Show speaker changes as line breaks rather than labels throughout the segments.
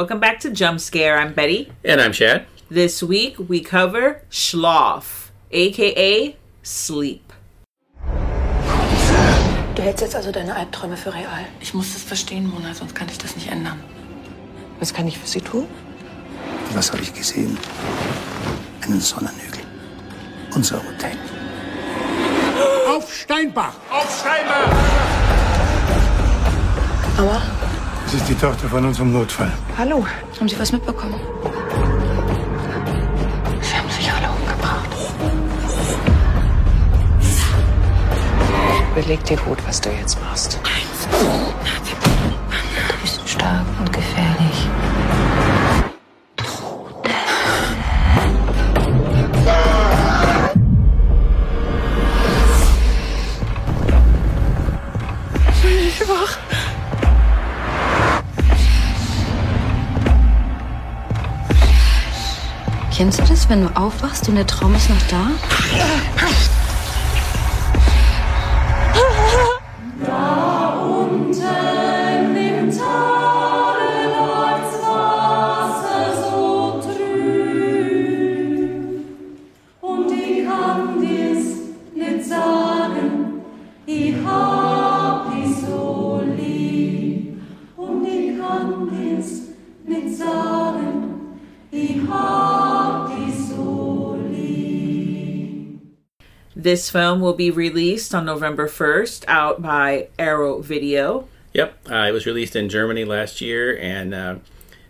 Welcome back to Jump Scare. I'm Betty.
And I'm Chad.
This week we cover Schlaf, aka Sleep.
Du hältst jetzt also deine Albträume für real.
Ich muss das verstehen, Mona, sonst kann ich das nicht ändern.
Was kann ich für Sie tun?
Was habe ich gesehen? Einen Sonnenhügel. Unser Hotel.
Auf Steinbach!
Auf Steinbach!
Aua.
Das ist die Tochter von unserem Notfall.
Hallo. Haben Sie was mitbekommen?
Sie haben sich alle umgebracht.
Überleg dir gut, was du jetzt machst.
Du
Kennst du das, wenn du aufwachst und der Traum ist noch da?
This film will be released on November 1st out by Arrow Video.
Yep, uh, it was released in Germany last year, and uh,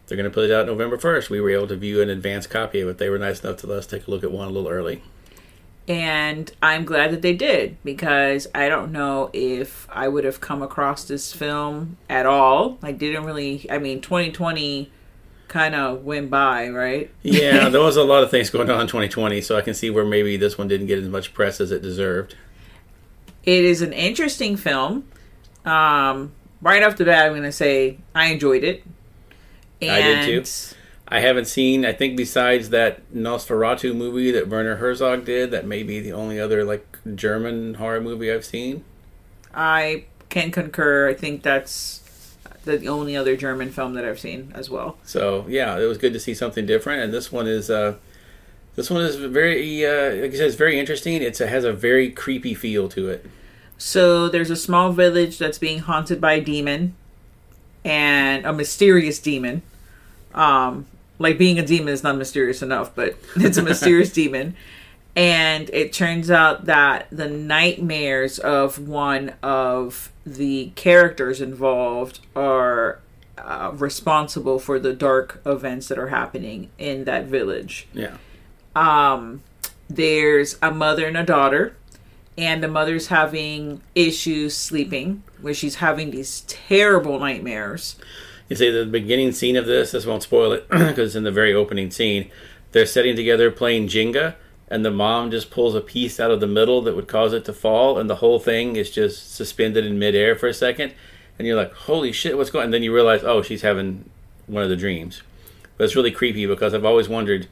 they're going to put it out November 1st. We were able to view an advanced copy of it. They were nice enough to let us take a look at one a little early.
And I'm glad that they did because I don't know if I would have come across this film at all. I didn't really, I mean, 2020 kind of went by, right?
Yeah, there was a lot of things going on in 2020, so I can see where maybe this one didn't get as much press as it deserved.
It is an interesting film. Um, right off the bat, I'm going to say I enjoyed it.
I did too. I haven't seen, I think, besides that Nosferatu movie that Werner Herzog did, that may be the only other like German horror movie I've seen.
I can concur. I think that's the only other German film that I've seen as well.
So yeah, it was good to see something different, and this one is uh, this one is very uh, like I said, it's very interesting. It's, it has a very creepy feel to it.
So there's a small village that's being haunted by a demon and a mysterious demon. Um, like being a demon is not mysterious enough, but it's a mysterious demon. And it turns out that the nightmares of one of the characters involved are uh, responsible for the dark events that are happening in that village
Yeah,
um there's a mother and a daughter and the mother's having issues sleeping where she's having these terrible nightmares
you see the beginning scene of this. This won't spoil it because it's in the very opening scene. They're sitting together playing Jenga, and the mom just pulls a piece out of the middle that would cause it to fall, and the whole thing is just suspended in midair for a second. And you're like, "Holy shit, what's going?" And then you realize, "Oh, she's having one of the dreams." But it's really creepy because I've always wondered,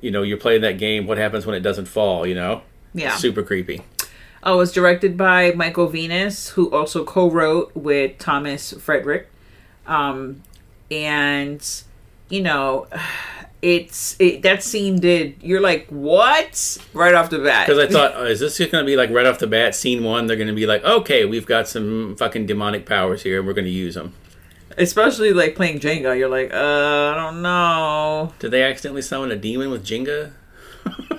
you know, you're playing that game. What happens when it doesn't fall? You know?
Yeah.
Super creepy.
oh it's directed by michael venus who also co-wrote with thomas friedrich um and you know it's it, that scene did you're like what right off the bat
Because I thought, oh, is this going to be like right off the bat, scene one? They're going to be like, okay, we've got some fucking demonic powers here, and we're going to use them.
especially like playing jenga you're like uh i don't know
Did they accidentally summon a demon with Jenga?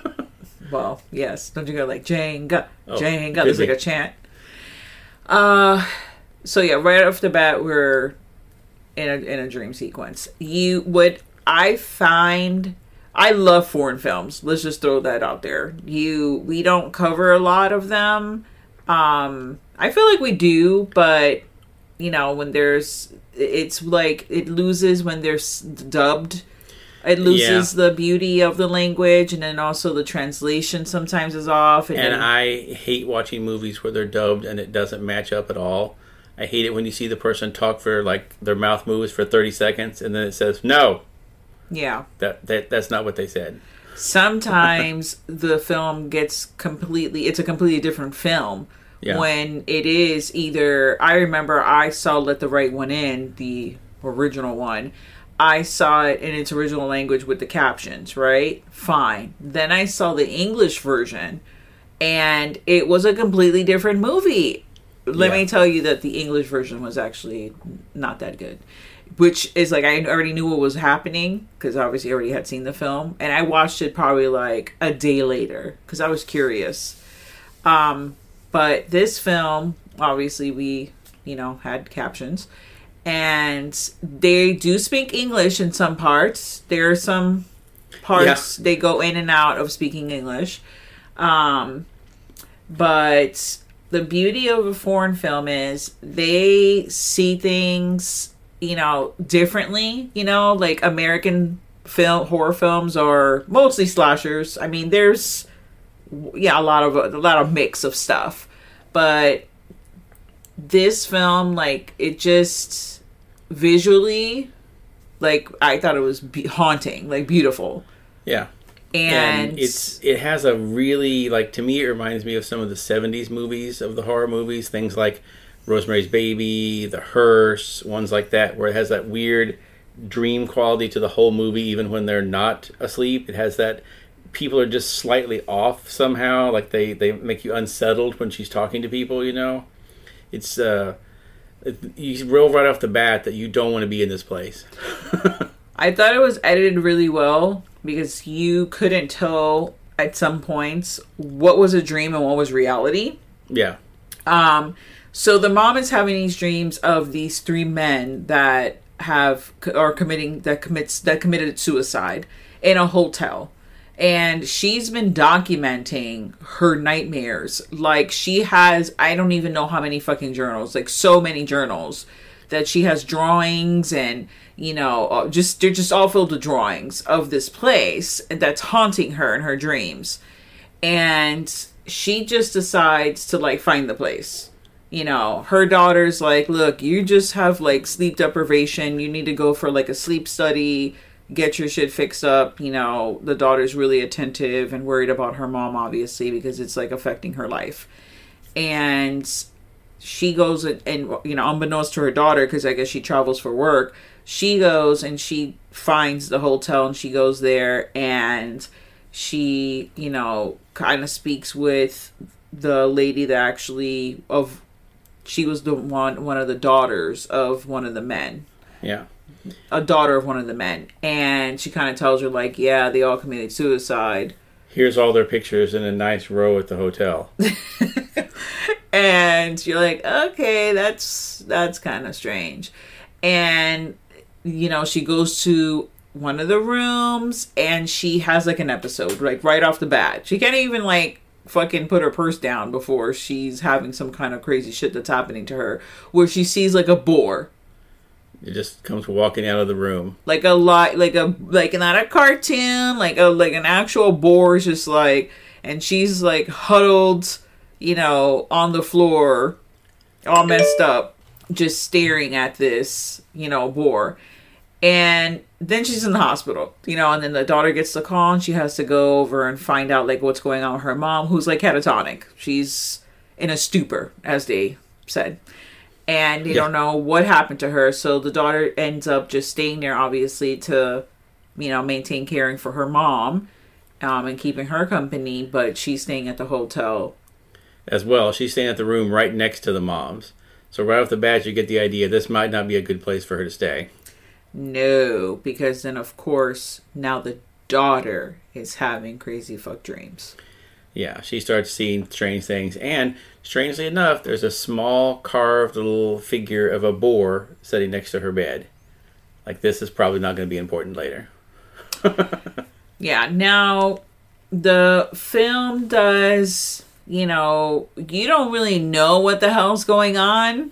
Well, yes. Don't you go like Jenga,
Oh,
Jenga? There's like a chant. Uh, so yeah, right off the bat, we're in a in a dream sequence. You what I find. I love foreign films. Let's just throw that out there. You we don't cover a lot of them. Um, I feel like we do, but you know when there's it's like it loses when there's dubbed it loses the beauty of the language and then also the translation sometimes is off and,
And
then-
I hate watching movies where they're dubbed and it doesn't match up at all. I hate it when you see the person talk for like their mouth moves for 30 seconds and then it says, no,
yeah
that, that that's not what they said.
sometimes the film gets completely it's a completely different film
Yeah.
when it is either i remember i saw let the right one in the original one I saw it in its original language with the captions, right? Fine. Then I saw the English version and it was a completely different movie. Let
Yeah.
me tell you that the English version was actually not that good. Which is like I already knew what was happening because obviously I already had seen the film and I watched it probably like a day later because I was curious. Um, but this film, obviously, we you know had captions, and they do speak English in some parts. There are some parts they go in and out of speaking English, um, but the beauty of a foreign film is they see things you know differently. You know, like American film horror films are mostly slashers. I mean, there's yeah, a lot of a lot of mix of stuff. But this film like it just visually like I thought it was be- haunting, like beautiful.
Yeah.
And,
it's it has a really like to me it reminds me of some of the 70s movies of the horror movies things like rosemary's baby the hearse ones like that where it has that weird dream quality to the whole movie even when they're not asleep. It has that people are just slightly off somehow like they they make you unsettled when she's talking to people you know? It's uh it, you roll right off the bat that you don't want to be in this place.
I thought it was edited really well because you couldn't tell at some points what was a dream and what was reality.
yeah.
Um, so the mom is having these dreams of these three men that have are committing that commits that committed suicide in a hotel. And she's been documenting her nightmares. Like she has I don't even know how many fucking journals, like so many journals that she has drawings and you know uh, just they're just all filled with drawings of this place that's haunting her in her dreams and she just decides to like find the place you know her daughter's like look you just have like sleep deprivation. You need to go for like a sleep study get your shit fixed up. You know the daughter's really attentive and worried about her mom obviously because it's like affecting her life. And she goes and, and you know unbeknownst to her daughter because i guess she travels for work she goes and she finds the hotel and she goes there and she you know kind of speaks with the lady that actually of she was the one one of the daughters of one of the men.
Yeah.
A daughter of one of the men. And she kind of tells her like yeah they all committed suicide.
Here's all their pictures in a nice row at the hotel.
And you're like okay that's that's kind of strange. And you know she goes to one of the rooms and she has like an episode like right off the bat. She can't even like fucking put her purse down before she's having some kind of crazy shit that's happening to her where she sees like a boar
It just comes walking out of the room.
like a lot like a like not a cartoon like a like an actual boar is just like and she's like huddled you know on the floor all messed up just staring at this you know boar and then she's in the hospital you know and then the daughter gets the call and she has to go over and find out like what's going on with her mom who's like catatonic she's in a stupor as they said and they
Yeah.
don't know what happened to her so the daughter ends up just staying there obviously to you know maintain caring for her mom um, and keeping her company but she's staying at the hotel
as well. She's staying at the room right next to the mom's. So right off the bat, you get the idea this might not be a good place for her to stay.
No because then of course now the daughter is having crazy fuck dreams
Yeah, she starts seeing strange things, and strangely enough, there's a small carved little figure of a boar sitting next to her bed. Like this is probably not going to be important later.
Yeah, now the film does, you know, you don't really know what the hell's going on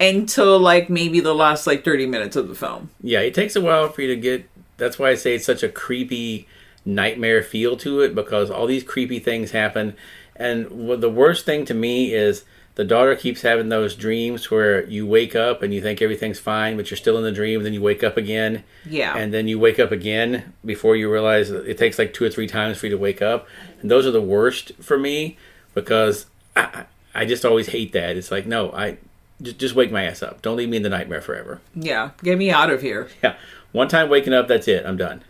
until like maybe the last like 30 minutes of the film.
Yeah, it takes a while for you to get. That's why I say it's such a creepy nightmare feel to it because all these creepy things happen. And the worst thing to me is the daughter keeps having those dreams where you wake up and you think everything's fine, but you're still in the dream. And then you wake up again,
Yeah.
and then you wake up again before you realize that it takes like two or three times for you to wake up. And those are the worst for me because I, I I just always hate that. It's like no, I just, just wake my ass up. Don't leave me in the nightmare forever.
Yeah, get me out of here.
Yeah, one time waking up, that's it. I'm done.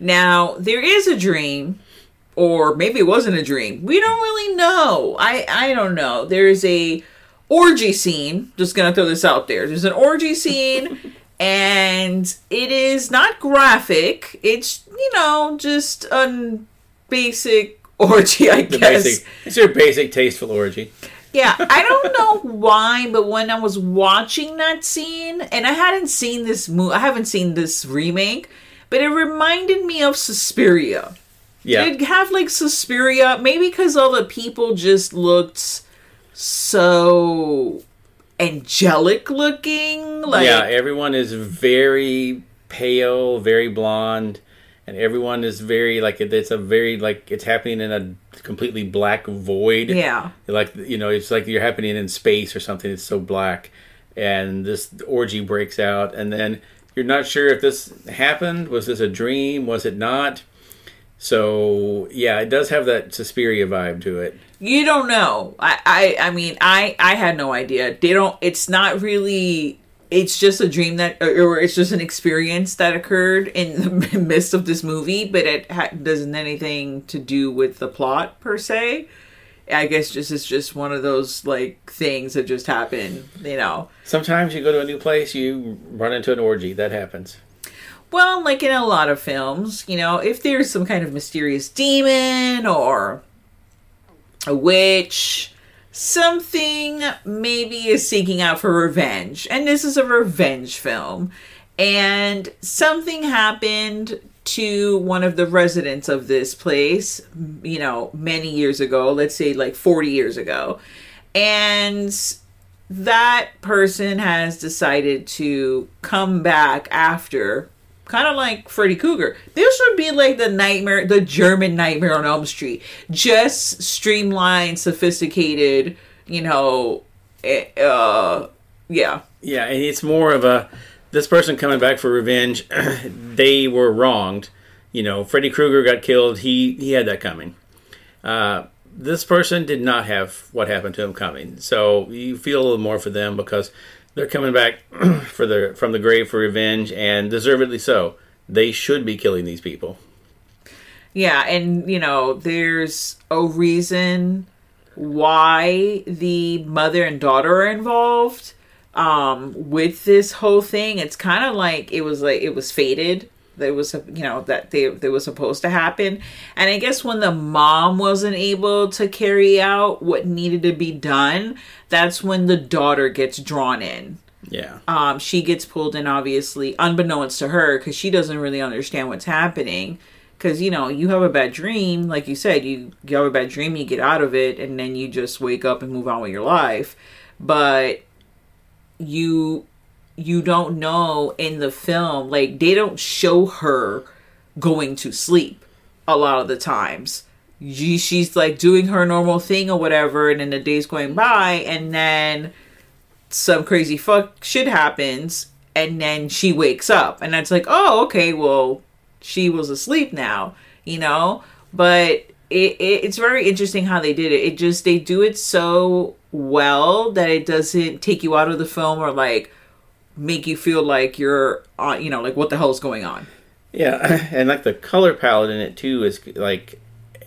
Now, there is a dream, or maybe it wasn't a dream. We don't really know. I I don't know. There's a orgy scene. Just gonna throw this out there. There's an orgy scene, and it is not graphic. It's you know just a basic orgy, I
The
guess.
basic, it's your basic tasteful orgy.
Yeah, I don't know why, but when I was watching that scene, and I hadn't seen this movie, I haven't seen this remake, but it reminded me of Suspiria.
Yeah,
Did it have like Suspiria? Maybe because all the people just looked so angelic looking. Like,
yeah. Everyone is very pale, very blonde, and everyone is very like it's a very like it's happening in a completely black void.
yeah.
like you know it's like you're happening in space or something it's so black and this orgy breaks out and then you're not sure if this happened was this a dream was it not so yeah it does have that Suspiria vibe to it
You don't know. I, I, I mean, I, I had no idea. They don't. It's not really. It's just a dream that, or it's just an experience that occurred in the midst of this movie, but it ha- doesn't anything to do with the plot per se. I guess just it's just one of those like things that just happen, you know.
sometimes you go to a new place you run into an orgy that happens
Well, like in a lot of films, you know, if there's some kind of mysterious demon or a witch, something maybe is seeking out for revenge. And this is a revenge film. And something happened to one of the residents of this place, you know, many years ago, let's say like 40 years ago. And that person has decided to come back after kind of like Freddy Krueger. This would be like the nightmare, the German nightmare on Elm Street. Just streamlined, sophisticated, you know, eh, uh, yeah.
Yeah, and it's more of a this person coming back for revenge. they were wronged. You know, Freddy Krueger got killed. He he had that coming. Uh, this person did not have what happened to him coming. So you feel a little more for them because they're coming back for from the grave for revenge, and deservedly so. They should be killing these people.
Yeah, and you know, there's a reason why the mother and daughter are involved um with this whole thing. It's kind of like it was like it was fated. That was you know that they that was supposed to happen. And I guess when the mom wasn't able to carry out what needed to be done, that's when the daughter gets drawn in
Yeah.
um, she gets pulled in obviously unbeknownst to her because she doesn't really understand what's happening because you know you have a bad dream like you said you, you have a bad dream you get out of it and then you just wake up and move on with your life but you you don't know in the film like they don't show her going to sleep a lot of the times. She, she's like doing her normal thing or whatever and then the days going by and then some crazy fuck shit happens and then she wakes up. And it's like oh okay well she was asleep now you know? But it, it it's very interesting how they did it. It just they do it so well that it doesn't take you out of the film or like make you feel like you're on you know like what the hell's going on
Yeah, and like the color palette in it too is like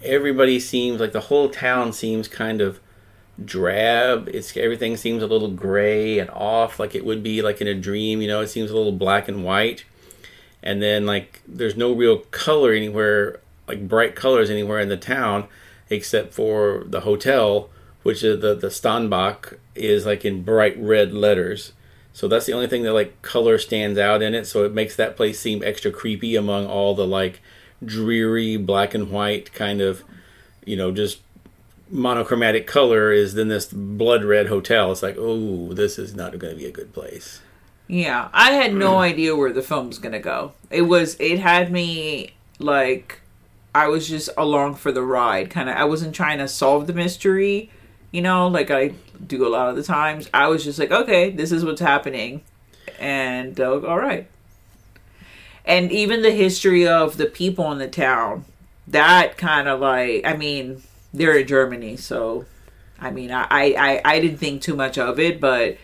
everybody seems like the whole town seems kind of drab. It's everything seems a little gray and off, like it would be like in a dream. You know, it seems a little black and white, and then like there's no real color anywhere, like bright colors anywhere in the town, except for the hotel, which is the the Steinbach is like in bright red letters. So that's the only thing that like color stands out in it. So it makes that place seem extra creepy among all the like dreary black and white kind of, you know, just monochromatic color is then this blood red hotel. It's like, oh, this is not going to be a good place.
Yeah, I had no idea where the film was gonna go. It was it had me like I was just along for the ride. Kind of, I wasn't trying to solve the mystery, you know, like I do a lot of the times. I was just like, okay, this is what's happening, and uh, all right. And even the history of the people in the town, that kind of like, I mean, they're in Germany, so I mean, I, I, I didn't think too much of it, but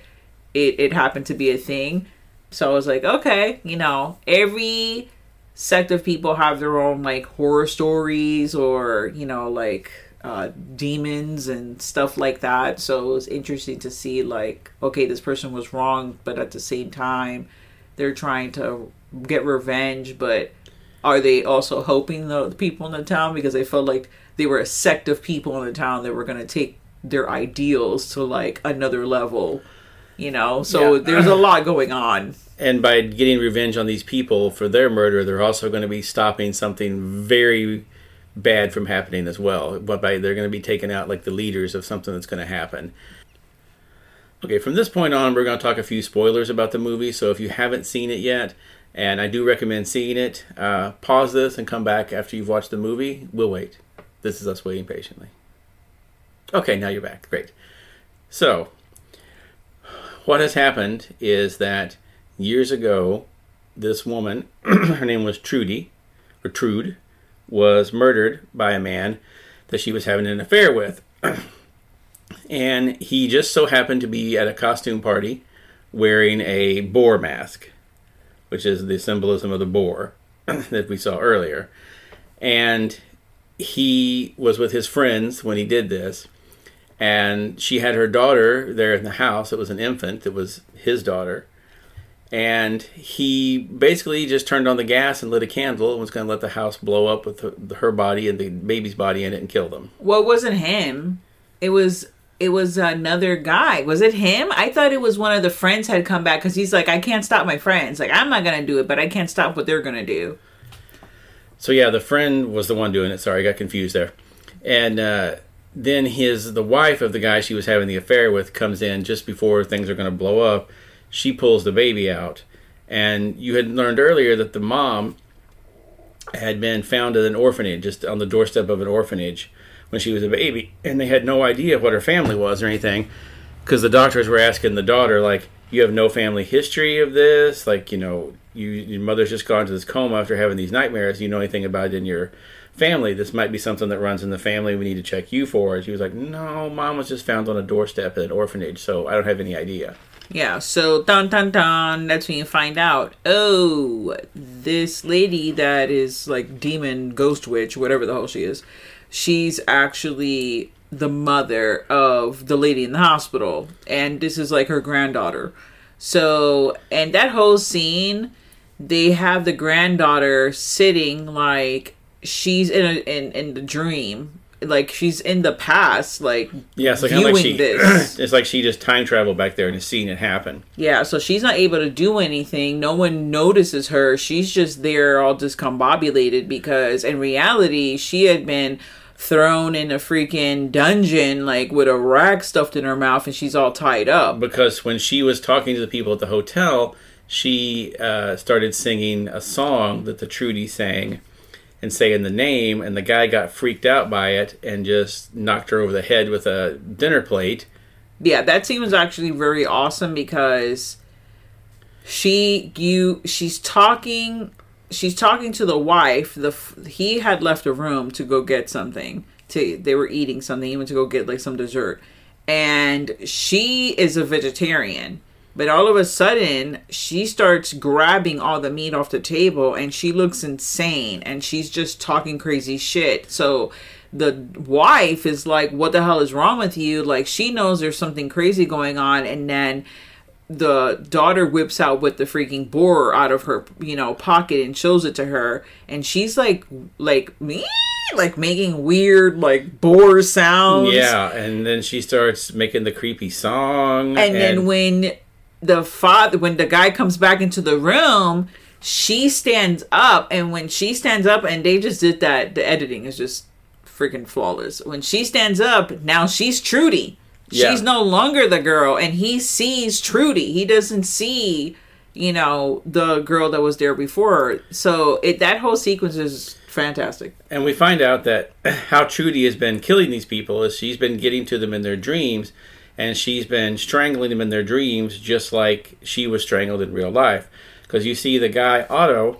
it, it happened to be a thing. So I was like, okay, you know, every sect of people have their own like horror stories or, you know, like uh, demons and stuff like that. So it was interesting to see, like, okay, this person was wrong, but at the same time, they're trying to get revenge, but are they also helping the, the people in the town because they felt like they were a sect of people in the town that were going to take their ideals to like another level you know so
Yeah.
there's a lot going on
And by getting revenge on these people for their murder, they're also going to be stopping something very bad from happening as well. But by they're going to be taken out like the leaders of something that's going to happen. Okay, from this point on, we're going to talk a few spoilers about the movie. So if you haven't seen it yet, and I do recommend seeing it, uh, pause this and come back after you've watched the movie. We'll wait. This is us waiting patiently. Okay, now you're back. Great. So, what has happened is that years ago, this woman, her name was Trudy, or Trude, was murdered by a man that she was having an affair with. and he just so happened to be at a costume party wearing a boar mask, which is the symbolism of the boar that we saw earlier. And he was with his friends when he did this and she had her daughter there in the house. It was an infant. It was his daughter, and he basically just turned on the gas and lit a candle and was going to let the house blow up with her, her body and the baby's body in it and kill them.
well it wasn't him it was it was another guy was it him i thought it was one of the friends had come back because he's like i can't stop my friends like i'm not gonna do it but i can't stop what they're gonna do
So yeah, the friend was the one doing it. Sorry, I got confused there. And uh, then his the wife of the guy she was having the affair with comes in just before things are going to blow up. She pulls the baby out, and you had learned earlier that the mom had been found at an orphanage, just on the doorstep of an orphanage when she was a baby, and they had no idea what her family was or anything, because the doctors were asking the daughter like, "You have no family history of this, like you know, you your mother's just gone into this coma after having these nightmares. You know anything about it in your family? This might be something that runs in the family. We need to check you for." And she was like, "No, mom was just found on a doorstep at an orphanage, so I don't have any idea."
Yeah, so dun dun dun, that's when you find out. Oh, this lady that is like demon ghost witch, whatever the hell she is, she's actually the mother of the lady in the hospital, and this is like her granddaughter. So, and that whole scene, they have the granddaughter sitting like she's in a in in the dream, like she's in the past, like
Yeah, it's like, kinda like
viewing
she,
this.
it's like she just time traveled back there and has seen it happen.
Yeah, so she's not able to do anything. No one notices her. She's just there all discombobulated because in reality, she had been thrown in a freaking dungeon like with a rag stuffed in her mouth and she's all tied up.
because when she was talking to the people at the hotel, she uh, started singing a song that the Trudy sang and saying the name, and the guy got freaked out by it and just knocked her over the head with a dinner plate.
Yeah, that scene was actually very awesome because she you she's talking she's talking to the wife the he had left a room to go get something to they were eating something he went to go get like some dessert and she is a vegetarian but all of a sudden she starts grabbing all the meat off the table and she looks insane and she's just talking crazy shit. So the wife is like what the hell is wrong with you? Like she knows there's something crazy going on and then the daughter whips out with the freaking boar out of her you know pocket and shows it to her and she's like like me? Like making weird like boar sounds.
Yeah, and then she starts making the creepy song.
and then when the father when the guy comes back into the room she stands up and when she stands up and they just did that the editing is just freaking flawless. When she stands up now she's trudy.
Yeah.
she's no longer the girl and he sees trudy. He doesn't see you know the girl that was there before. So it that whole sequence is fantastic.
And we find out that how Trudy has been killing these people is she's been getting to them in their dreams and she's been strangling them in their dreams just like she was strangled in real life. Because you see the guy, Otto,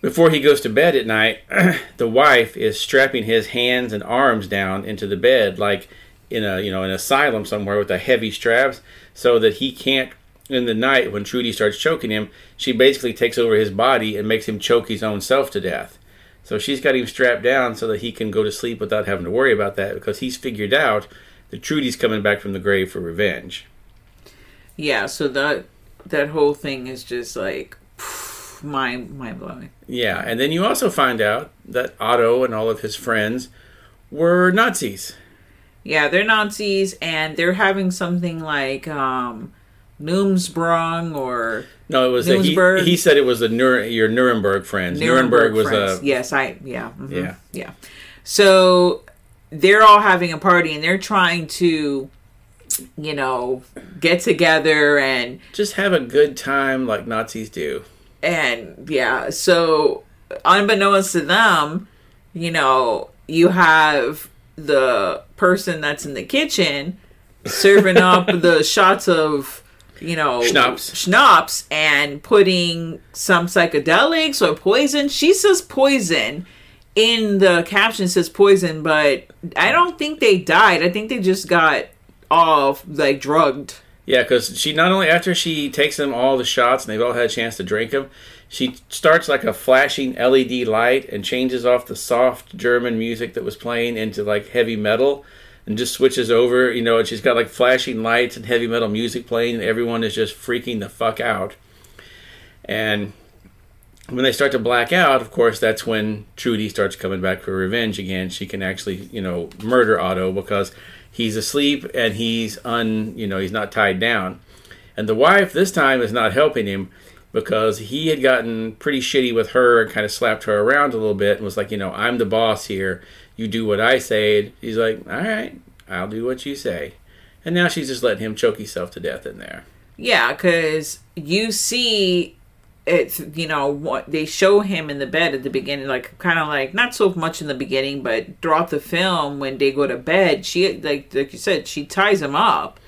before he goes to bed at night, the wife is strapping his hands and arms down into the bed like in a you know an asylum somewhere with the heavy straps so that he can't in the night when Trudy starts choking him, she basically takes over his body and makes him choke his own self to death. So she's got him strapped down so that he can go to sleep without having to worry about that because he's figured out that Trudy's coming back from the grave for revenge.
Yeah, so that that whole thing is just like mind mind blowing.
Yeah, and then you also find out that Otto and all of his friends were Nazis.
Yeah, they're Nazis and they're having something like um Noomsprung or
No, it was a, he, he said it was the Nur- your Nuremberg friends. Nuremberg, was
friends.
a
yes, I yeah mhm,
Yeah.
yeah. So they're all having a party and they're trying to, you know, get together and
just have a good time like Nazis do.
and yeah. So unbeknownst to them, you know, you have the person that's in the kitchen serving up the shots of you know
Schnapps.
schnapps and putting some psychedelics or poison she says poison in the caption says poison but i don't think they died i think they just got off like drugged
Yeah, because she not only after she takes them all the shots and they've all had a chance to drink them, she starts like a flashing LED light and changes off the soft German music that was playing into like heavy metal, and just switches over. You know, and she's got like flashing lights and heavy metal music playing, and everyone is just freaking the fuck out. And when they start to black out, of course, that's when Trudy starts coming back for revenge again. She can actually, you know, murder Otto because he's asleep and he's un, you know, he's not tied down. And the wife this time is not helping him because he had gotten pretty shitty with her and kind of slapped her around a little bit and was like, you know, I'm the boss here. You do what I say. He's like, all right, I'll do what you say. And now she's just letting him choke himself to death in there.
Yeah, because you see it, you know, what they show him in the bed at the beginning, like kind of like not so much in the beginning, but throughout the film when they go to bed, she like like you said, she ties him up.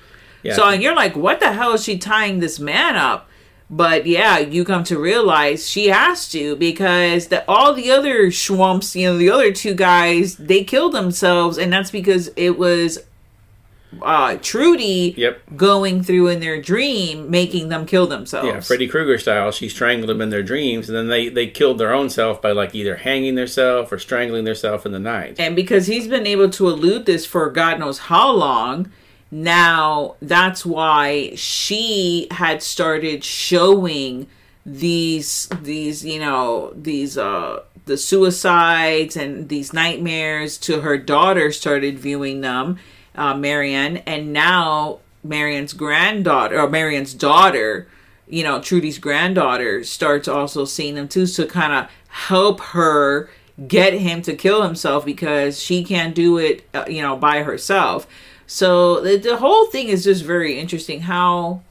Yeah.
So and you're like, what the hell is she tying this man up? But yeah, you come to realize she has to because the, all the other schwumps, you know, the other two guys, they killed themselves, and that's because it was uh Trudy
Yep.
going through in their dream, making them kill themselves.
Yeah, Freddy Krueger style. She strangled them in their dreams, and then they, they killed their own self by like either hanging themselves or strangling themselves in the night.
And because he's been able to elude this for God knows how long, now that's why she had started showing these these you know these uh the suicides and these nightmares to her daughter started viewing them uh marianne and now marianne's granddaughter or marianne's daughter you know trudy's granddaughter starts also seeing them too to kind of help her get him to kill himself because she can't do it uh, you know by herself. So the, the whole thing is just very interesting how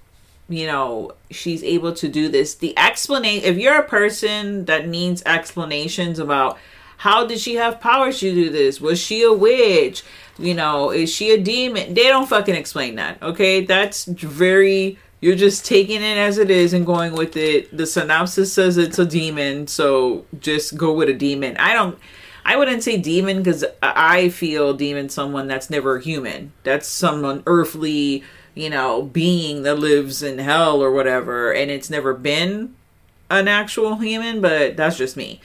you know she's able to do this. The explanation if you're a person that needs explanations about how did she have powers to do this? Was she a witch you know is she a demon they don't fucking explain that okay that's very you're just taking it as it is and going with it the synopsis says it's a demon so just go with a demon i don't I wouldn't say demon because I feel demon someone that's never human. That's someone earthly, you know, being that lives in hell or whatever, and it's never been an actual human. But that's just me.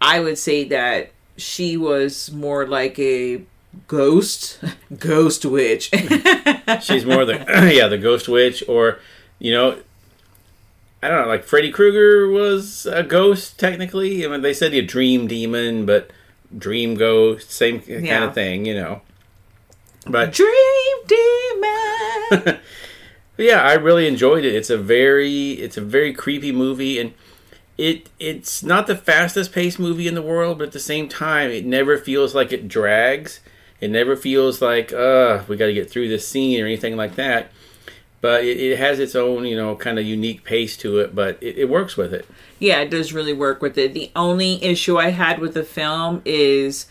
I would say that she was more like a ghost, ghost witch.
She's more the yeah the ghost witch, or you know, I don't know. Like Freddy Krueger was a ghost technically. I mean, they said a dream demon, but dream ghost, same kind
Yeah.
of thing, you know. But
Dream demon.
yeah, I really enjoyed it. It's a very it's a very creepy movie and it it's not the fastest paced movie in the world, but at the same time it never feels like it drags. It never feels like uh we got to get through this scene or anything like that. But it, it has its own, you know, kind of unique pace to it, but it, it works with it.
yeah, it does really work with it. The only issue I had with the film is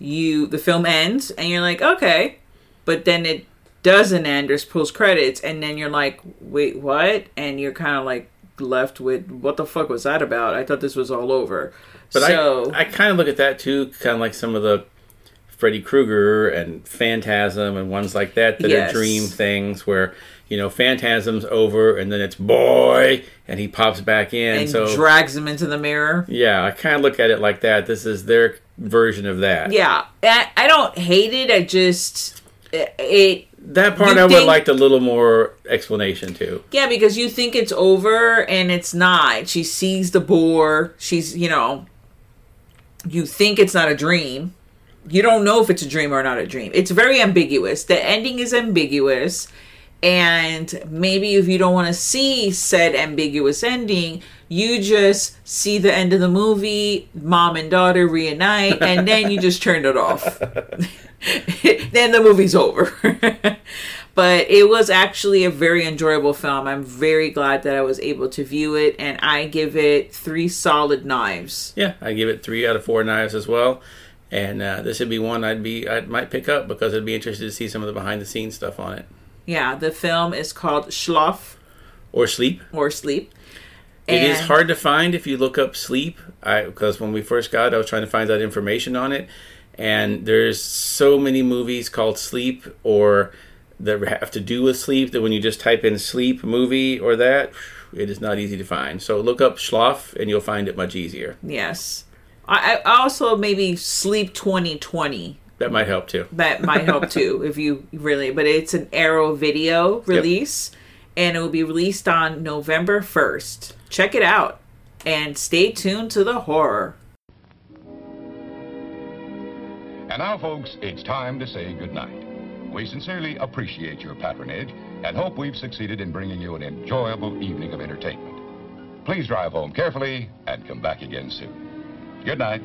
you the film ends and you're like, okay, but then it doesn't end. There's post credits, and then you're like, wait, what? And you're kind of like left with what the fuck was that about? I thought this was all over.
But
so
I, I kind of look at that too, kind of like some of the Freddy Krueger and Phantasm and ones like that that
Yes.
are dream things where you know, Phantasm's over, and then it's boy, and he pops back in.
and
so
drags him into the mirror.
yeah, I kind of look at it like that. This is their version of that.
Yeah, I, I don't hate it. I just it, it
That part I would
think-
like a little more explanation to.
yeah because you think it's over and it's not. She sees the boar. She's you know, you think it's not a dream. You don't know if it's a dream or not a dream. It's very ambiguous. The ending is ambiguous. And maybe if you don't want to see said ambiguous ending, you just see the end of the movie, mom and daughter reunite, and then you just turn it off. then the movie's over. but it was actually a very enjoyable film. I'm very glad that I was able to view it, and I give it three solid knives.
Yeah, I give it three out of four knives as well. And uh, this would be one I'd be I might pick up because I'd be interested to see some of the behind the scenes stuff on it
Yeah, the film is called Schlaf
or sleep.
or Sleep.
It is hard to find if you look up sleep. I because when we first got it, I was trying to find out information on it, and there's so many movies called Sleep or that have to do with sleep that when you just type in sleep movie or that, it is not easy to find. So look up Schlaf and you'll find it much easier.
Yes. I, I also maybe Sleep 2020.
That might help too.
That might help too if you really. But it's an Arrow video release, and it will be released on November 1st. Check it out and stay tuned to the horror.
And now, folks, it's time to say goodnight. We sincerely appreciate your patronage and hope we've succeeded in bringing you an enjoyable evening of entertainment. Please drive home carefully and come back again soon. Good night.